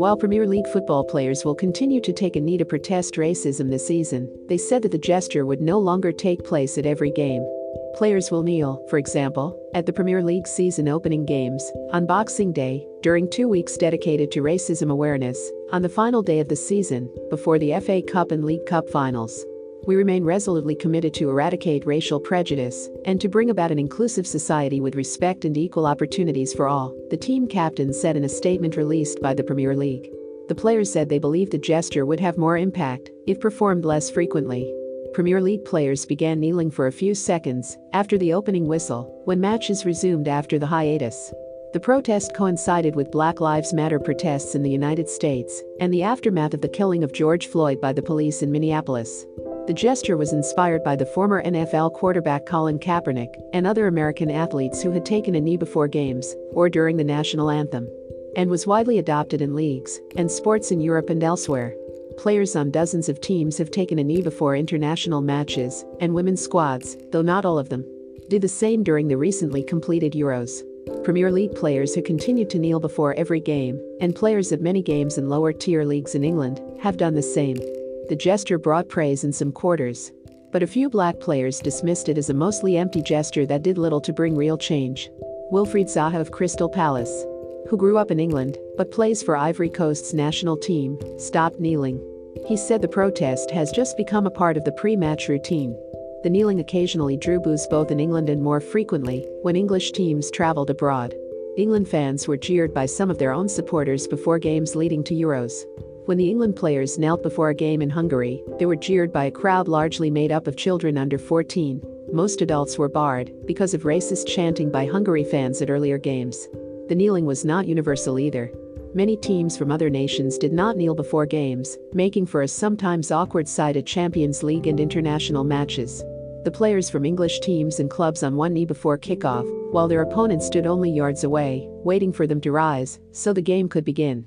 While Premier League football players will continue to take a knee to protest racism this season, they said that the gesture would no longer take place at every game. Players will kneel, for example, at the Premier League season opening games, on Boxing Day, during two weeks dedicated to racism awareness, on the final day of the season, before the FA Cup and League Cup finals. We remain resolutely committed to eradicate racial prejudice and to bring about an inclusive society with respect and equal opportunities for all, the team captain said in a statement released by the Premier League. The players said they believed the gesture would have more impact if performed less frequently. Premier League players began kneeling for a few seconds after the opening whistle when matches resumed after the hiatus. The protest coincided with Black Lives Matter protests in the United States and the aftermath of the killing of George Floyd by the police in Minneapolis. The gesture was inspired by the former NFL quarterback Colin Kaepernick and other American athletes who had taken a knee before games or during the national anthem, and was widely adopted in leagues and sports in Europe and elsewhere. Players on dozens of teams have taken a knee before international matches, and women's squads, though not all of them, did the same during the recently completed Euros. Premier League players who continued to kneel before every game, and players of many games in lower tier leagues in England, have done the same. The gesture brought praise in some quarters. But a few black players dismissed it as a mostly empty gesture that did little to bring real change. Wilfried Zaha of Crystal Palace, who grew up in England but plays for Ivory Coast's national team, stopped kneeling. He said the protest has just become a part of the pre match routine. The kneeling occasionally drew boos both in England and more frequently when English teams travelled abroad. England fans were jeered by some of their own supporters before games leading to Euros. When the England players knelt before a game in Hungary, they were jeered by a crowd largely made up of children under 14. Most adults were barred because of racist chanting by Hungary fans at earlier games. The kneeling was not universal either. Many teams from other nations did not kneel before games, making for a sometimes awkward sight at Champions League and international matches. The players from English teams and clubs on one knee before kickoff, while their opponents stood only yards away, waiting for them to rise, so the game could begin.